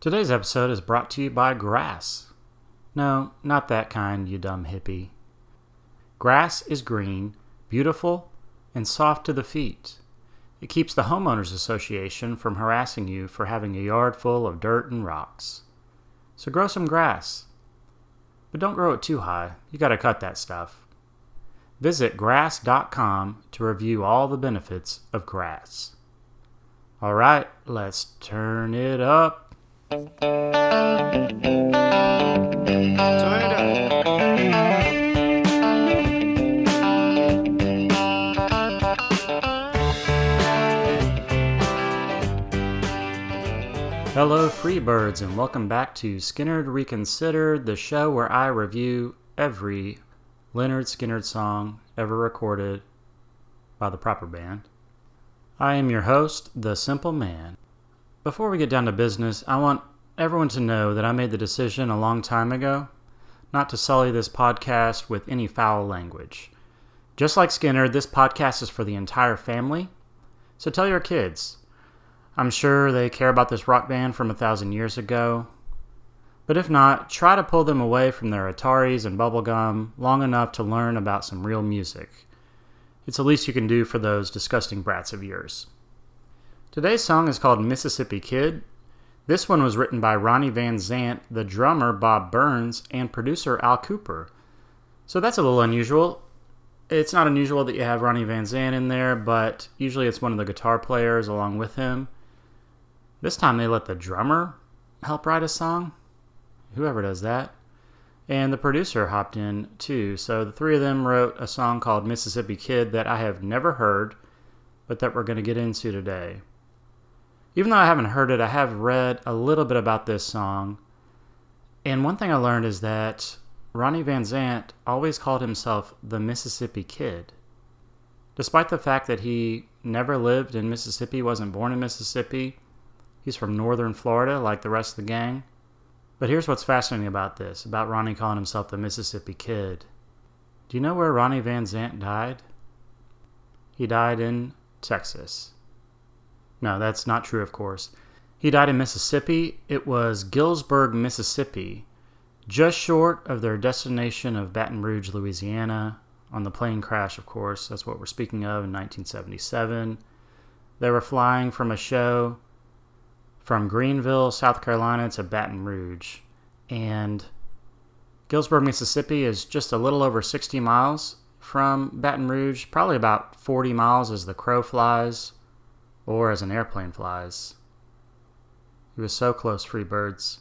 Today's episode is brought to you by grass. No, not that kind, you dumb hippie. Grass is green, beautiful, and soft to the feet. It keeps the Homeowners Association from harassing you for having a yard full of dirt and rocks. So grow some grass. But don't grow it too high. You gotta cut that stuff. Visit grass.com to review all the benefits of grass. All right, let's turn it up. Hello, Freebirds, and welcome back to Skynyrd Reconsidered, the show where I review every Lynyrd Skynyrd song ever recorded by the proper band. I am your host, The Simple Man. Before we get down to business, I want everyone to know that I made the decision a long time ago not to sully this podcast with any foul language. Just like Skynyrd, this podcast is for the entire family, so tell your kids. I'm sure they care about this rock band from a thousand years ago. But if not, try to pull them away from their Ataris and bubblegum long enough to learn about some real music. It's the least you can do for those disgusting brats of yours. Today's song is called Mississippi Kid. This one was written by Ronnie Van Zant, the drummer Bob Burns, and producer Al Kooper. So that's a little unusual. It's not unusual that you have Ronnie Van Zant in there, but usually it's one of the guitar players along with him. This time they let the drummer help write a song. Whoever does that. And the producer hopped in too. So the three of them wrote a song called Mississippi Kid that I have never heard, but that we're going to get into today. Even though I haven't heard it, I have read a little bit about this song. And one thing I learned is that Ronnie Van Zant always called himself the Mississippi Kid. Despite the fact that he never lived in Mississippi, wasn't born in Mississippi, He's from northern Florida, like the rest of the gang. But here's what's fascinating about this about Ronnie calling himself the Mississippi Kid. Do you know where Ronnie Van Zant died? He died in Texas. No, that's not true, of course. He died in Mississippi. It was Gillsburg, Mississippi, just short of their destination of Baton Rouge, Louisiana, on the plane crash, of course. That's what we're speaking of in 1977. They were flying from a show from Greenville, South Carolina to Baton Rouge. And Gillsburg, Mississippi is just a little over 60 miles from Baton Rouge, probably about 40 miles as the crow flies or as an airplane flies. He was so close, free birds.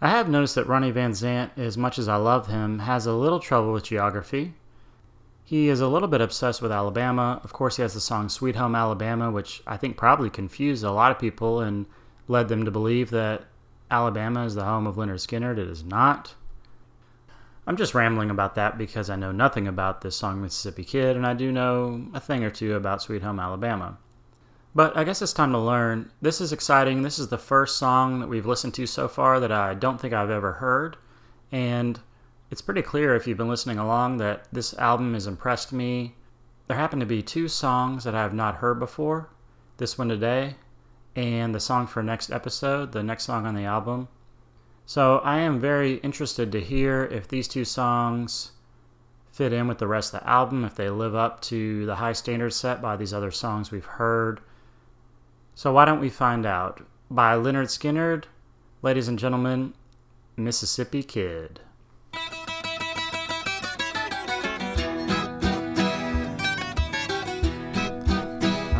I have noticed that Ronnie Van Zant, as much as I love him, has a little trouble with geography. He is a little bit obsessed with Alabama. Of course, he has the song Sweet Home Alabama, which I think probably confused a lot of people and led them to believe that Alabama is the home of Lynyrd Skynyrd. It is not. I'm just rambling about that because I know nothing about this song Mississippi Kid, and I do know a thing or two about Sweet Home Alabama. But I guess it's time to learn. This is exciting. This is the first song that we've listened to so far that I don't think I've ever heard. And it's pretty clear if you've been listening along that this album has impressed me. There happen to be two songs that I have not heard before this one today, and the song for next episode, the next song on the album. So I am very interested to hear if these two songs fit in with the rest of the album, if they live up to the high standards set by these other songs we've heard. So why don't we find out? By Lynyrd Skynyrd, ladies and gentlemen, Mississippi Kid. All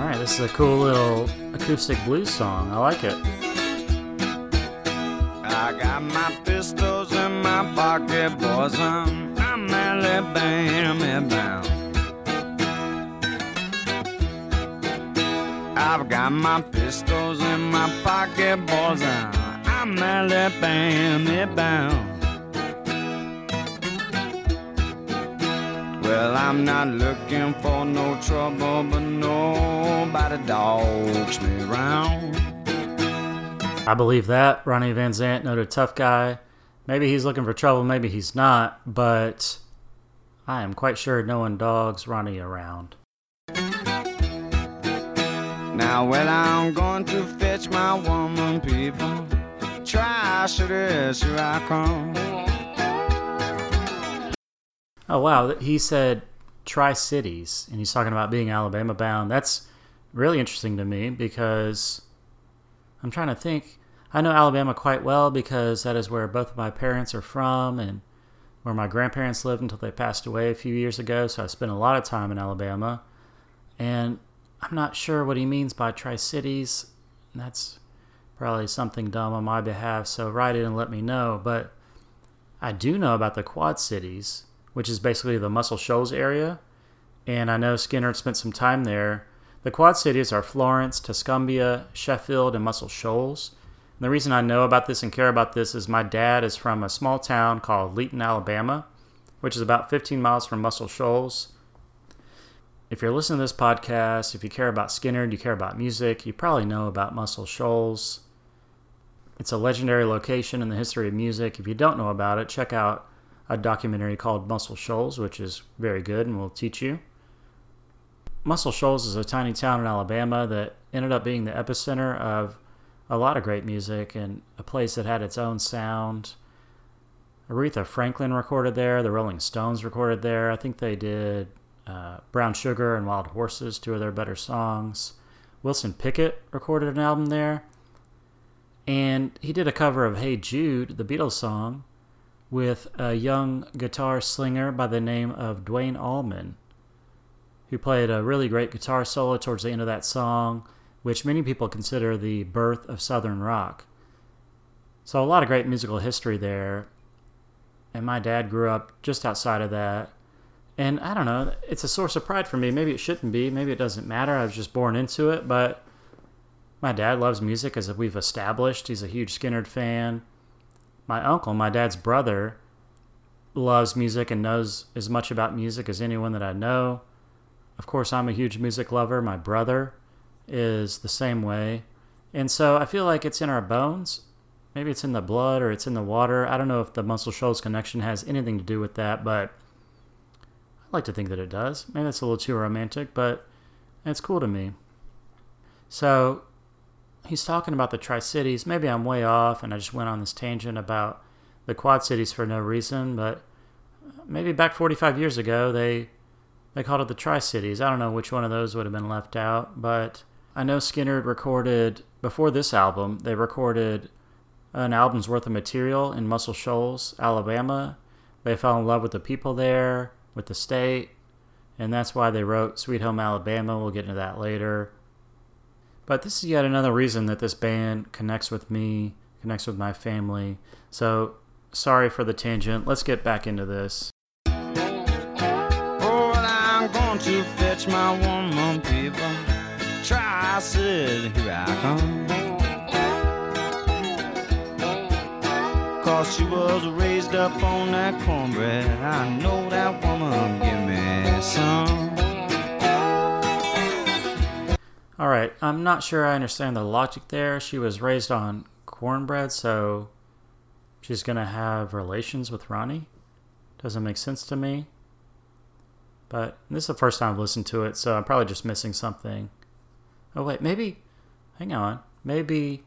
right, this is a cool little acoustic blues song. I like it. I got my pistols in my pocket, boys. I'm, I'm bound. I've got my pistols in my pocket, boys. I'm, I'm Alabama bound. Well, I'm not looking for no trouble, but nobody dogs me around. I believe that. Ronnie Van Zant, noted tough guy. Maybe he's looking for trouble, maybe he's not, but I am quite sure no one dogs Ronnie around. Now, well, I'm going to fetch my woman, people. Cities, here I come. Oh wow, he said Tri Cities, and he's talking about being Alabama bound. That's really interesting to me because I'm trying to think. I know Alabama quite well because that is where both of my parents are from and where my grandparents lived until they passed away a few years ago. So I spent a lot of time in Alabama. And I'm not sure what he means by Tri Cities. That's probably something dumb on my behalf. So write in and let me know. But I do know about the Quad Cities which is basically the Muscle Shoals area. And I know Skynyrd spent some time there. The Quad Cities are Florence, Tuscumbia, Sheffield, and Muscle Shoals. And the reason I know about this and care about this is my dad is from a small town called Leighton, Alabama, which is about 15 miles from Muscle Shoals. If you're listening to this podcast, if you care about Skynyrd, you care about music, you probably know about Muscle Shoals. It's a legendary location in the history of music. If you don't know about it, check out a documentary called Muscle Shoals, which is very good and will teach you. Muscle Shoals is a tiny town in Alabama that ended up being the epicenter of a lot of great music and a place that had its own sound. Aretha Franklin recorded there, the Rolling Stones recorded there. I think they did uh, Brown Sugar and Wild Horses, two of their better songs. Wilson Pickett recorded an album there. And he did a cover of Hey Jude, the Beatles song, with a young guitar slinger by the name of Duane Allman, who played a really great guitar solo towards the end of that song, which many people consider the birth of Southern rock. So, a lot of great musical history there. And my dad grew up just outside of that. And I don't know, it's a source of pride for me. Maybe it shouldn't be. Maybe it doesn't matter. I was just born into it. But my dad loves music, as we've established. He's a huge Skynyrd fan my uncle, my dad's brother, loves music and knows as much about music as anyone that I know. Of course, I'm a huge music lover. My brother is the same way. And so I feel like it's in our bones. Maybe it's in the blood or it's in the water. I don't know if the Muscle Shoals connection has anything to do with that, but like to think that it does. Maybe it's a little too romantic, but it's cool to me. So he's talking about the Tri Cities. Maybe I'm way off and I just went on this tangent about the Quad Cities for no reason, but maybe back 45 years ago they they called it the Tri Cities. I don't know which one of those would have been left out, but I know Skynyrd recorded before this album. They recorded an album's worth of material in Muscle Shoals, Alabama. They fell in love with the people there, with the state, and that's why they wrote Sweet Home Alabama. We'll get into that later. But this is yet another reason that this band connects with me, connects with my family. So sorry for the tangent. Let's get back into this. Oh, I'm going to fetch my woman, people. Try, I said, here I come. Cause she was raised up on that cornbread. I know that woman give me some. All right, I'm not sure I understand the logic there. She was raised on cornbread, so she's going to have relations with Ronnie. Doesn't make sense to me. But this is the first time I've listened to it, so I'm probably just missing something. Oh, wait, maybe. Hang on. Maybe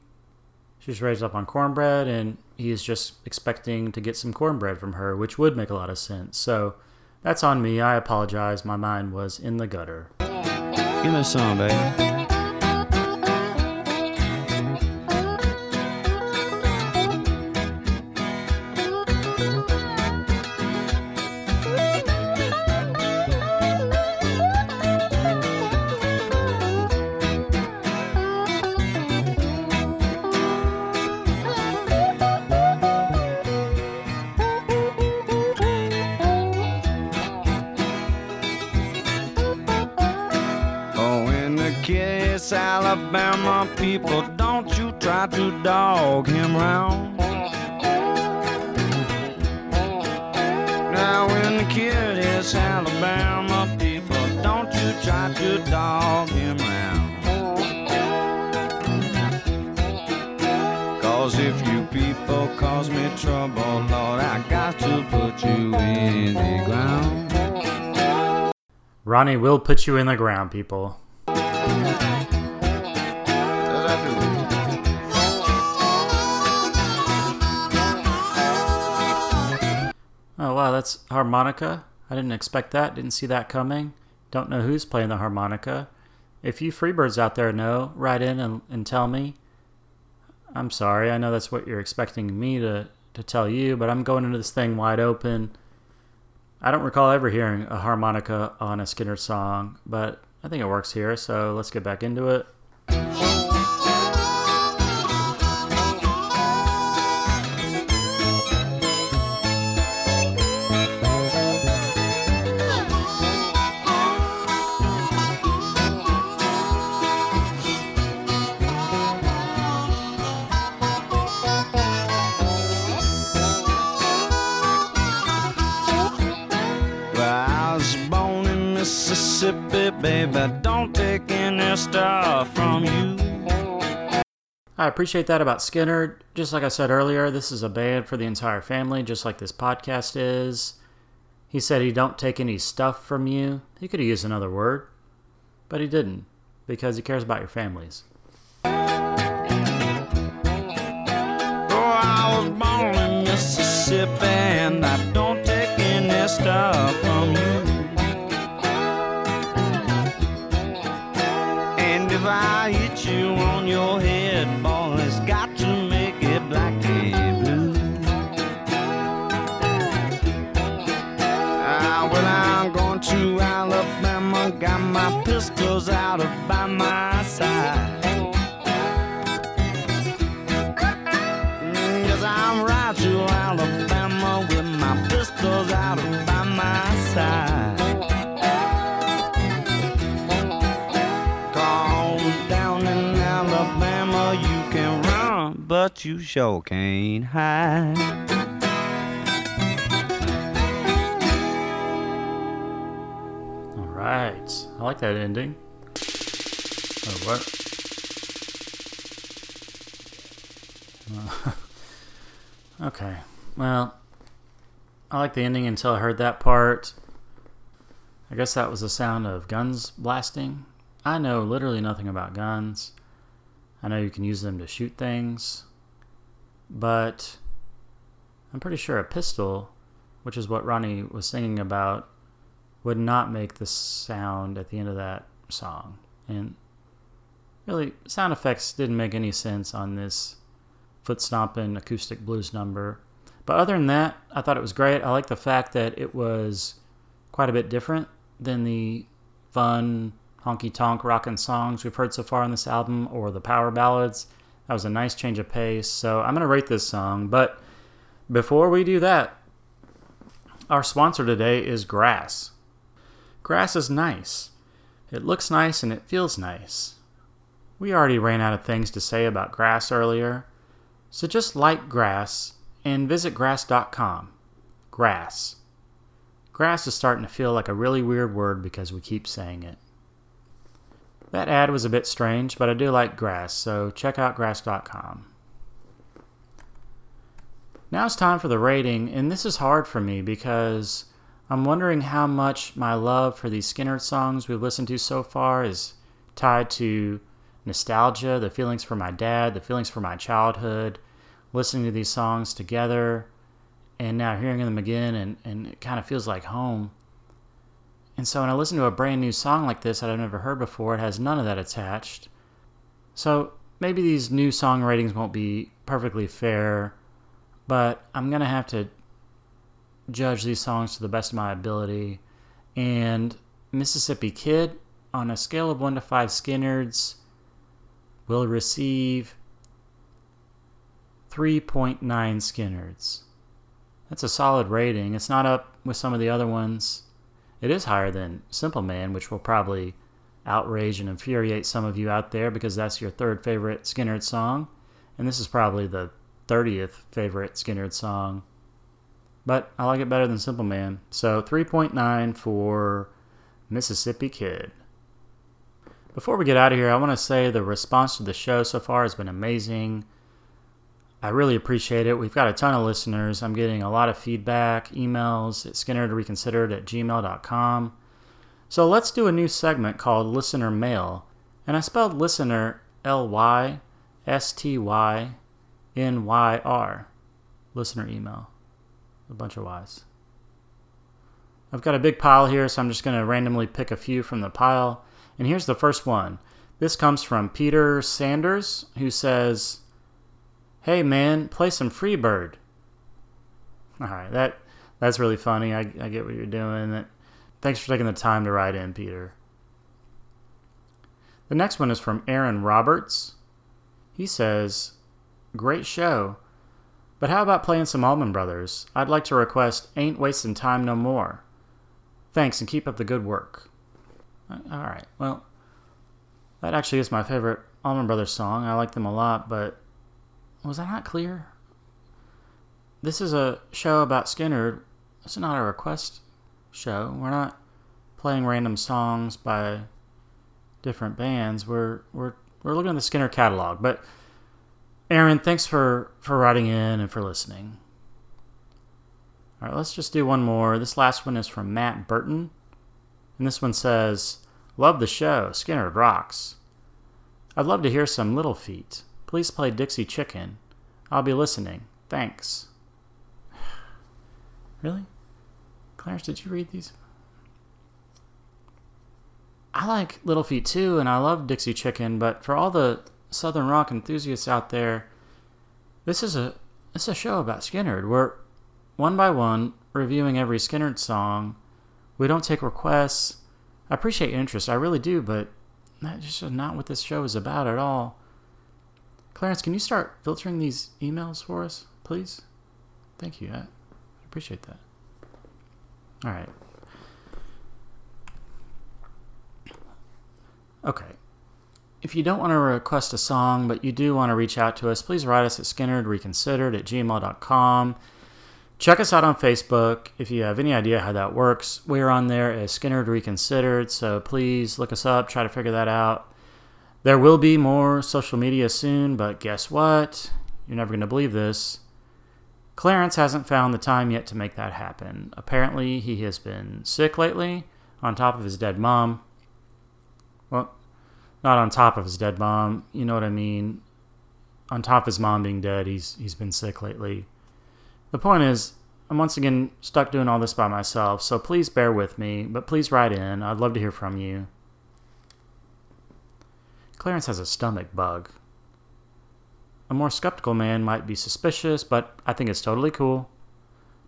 she's raised up on cornbread and he's just expecting to get some cornbread from her, which would make a lot of sense. So that's on me. I apologize. My mind was in the gutter. Give me some, baby. People, don't you try to dog him round. Now when the kid is Alabama people, don't you try to dog him round. Cause if you people cause me trouble, Lord, I got to put you in the ground. Ronnie will put you in the ground, people. That's harmonica. I didn't expect that. Didn't see that coming. Don't know who's playing the harmonica. If you Freebirds out there know, write in and, and tell me. I'm sorry. I know that's what you're expecting me to, to tell you, but I'm going into this thing wide open. I don't recall ever hearing a harmonica on a Skynyrd song, but I think it works here, so let's get back into it. I appreciate that about Skynyrd. Just like I said earlier, this is a band for the entire family, just like this podcast is. He said he don't take any stuff from you. He could have used another word, but he didn't because he cares about your families. Oh, I was born in Mississippi, and I don't take any stuff from you. My pistols out of by my side. Mm, Yes, I'm right to Alabama with my pistols out by my side. Cause down in Alabama you can run, but you sure can't hide. All right. I like that ending. Oh, what? Okay. Well, I like the ending until I heard that part. I guess that was the sound of guns blasting. I know literally nothing about guns. I know you can use them to shoot things. But I'm pretty sure a pistol, which is what Ronnie was singing about, would not make the sound at the end of that song. And really, sound effects didn't make any sense on this foot stomping acoustic blues number. But other than that, I thought it was great. I like the fact that it was quite a bit different than the fun honky tonk rockin' songs we've heard so far on this album or the power ballads. That was a nice change of pace. So I'm going to rate this song. But before we do that, our sponsor today is Grass. Grass is nice. It looks nice and it feels nice. We already ran out of things to say about grass earlier, so just like grass and visit grass.com. Grass. Grass is starting to feel like a really weird word because we keep saying it. That ad was a bit strange, but I do like grass, so check out grass.com. Now it's time for the rating, and this is hard for me because I'm wondering how much my love for these Skynyrd songs we've listened to so far is tied to nostalgia, the feelings for my dad, the feelings for my childhood, listening to these songs together, and now hearing them again, and, and it kind of feels like home. And so when I listen to a brand new song like this that I've never heard before, it has none of that attached. So maybe these new song ratings won't be perfectly fair, but I'm going to have to judge these songs to the best of my ability. And Mississippi Kid, on a scale of 1 to 5 Skynyrds, will receive 3.9 Skynyrds. That's a solid rating. It's not up with some of the other ones. It is higher than Simple Man, which will probably outrage and infuriate some of you out there because that's your third favorite Skynyrd song. And this is probably the 30th favorite Skynyrd song. But I like it better than Simple Man. So 3.9 for Mississippi Kid. Before we get out of here, I want to say the response to the show so far has been amazing. I really appreciate it. We've got a ton of listeners. I'm getting a lot of feedback, emails at skynyrdreconsidered at gmail.com. So let's do a new segment called Listener Mail. And I spelled listener L Y S T Y N Y R. Listener email. A bunch of Y's. I've got a big pile here, so I'm just going to randomly pick a few from the pile. And here's the first one. This comes from Peter Sanders, who says, Hey man, play some Freebird. All right, that that's really funny. I, I get what you're doing. Thanks for taking the time to write in, Peter. The next one is from Aaron Roberts. He says, Great show. But how about playing some Allman Brothers? I'd like to request Ain't Wasting Time No More. Thanks and keep up the good work. Uh, all right. Well, that actually is my favorite Allman Brothers song. I like them a lot, but was that not clear? This is a show about Skynyrd. Is not a request show. We're not playing random songs by different bands. We're we're we're looking at the Skynyrd catalog. But Aaron, thanks for for writing in and for listening. All right, let's just do one more. This last one is from Matt Burton. And this one says, Love the show. Skynyrd rocks. I'd love to hear some Little Feat. Please play Dixie Chicken. I'll be listening. Thanks. really? Clarence, did you read these? I like Little Feat too, and I love Dixie Chicken, but for all the Southern rock enthusiasts out there, this is a this is a show about Skynyrd. We're one by one, reviewing every Skynyrd song. We don't take requests. I appreciate your interest, I really do, but that's just not what this show is about at all. Clarence, can you start filtering these emails for us, please? Thank you. I appreciate that. All right. Okay. If you don't want to request a song, but you do want to reach out to us, please write us at skynyrdreconsidered at gmail.com. Check us out on Facebook if you have any idea how that works. We're on there as Skynyrd Reconsidered, so please look us up, try to figure that out. There will be more social media soon, but guess what? You're never going to believe this. Clarence hasn't found the time yet to make that happen. Apparently, he has been sick lately, on top of his dead mom. Well, not on top of his dead mom, you know what I mean. On top of his mom being dead, he's he's been sick lately. The point is, I'm once again stuck doing all this by myself, so please bear with me, but please write in. I'd love to hear from you. Clarence has a stomach bug. A more skeptical man might be suspicious, but I think it's totally cool.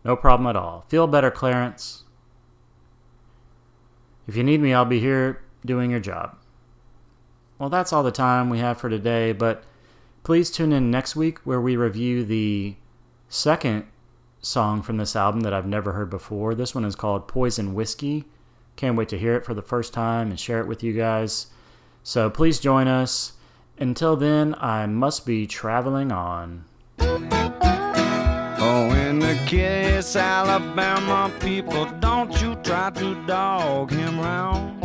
No problem at all. Feel better, Clarence. If you need me, I'll be here doing your job. Well, that's all the time we have for today, but please tune in next week where we review the second song from this album that I've never heard before. This one is called Poison Whiskey. Can't wait to hear it for the first time and share it with you guys. So please join us. Until then, I must be traveling on. Oh, in the Kiss, Alabama people, don't you try to dog him round.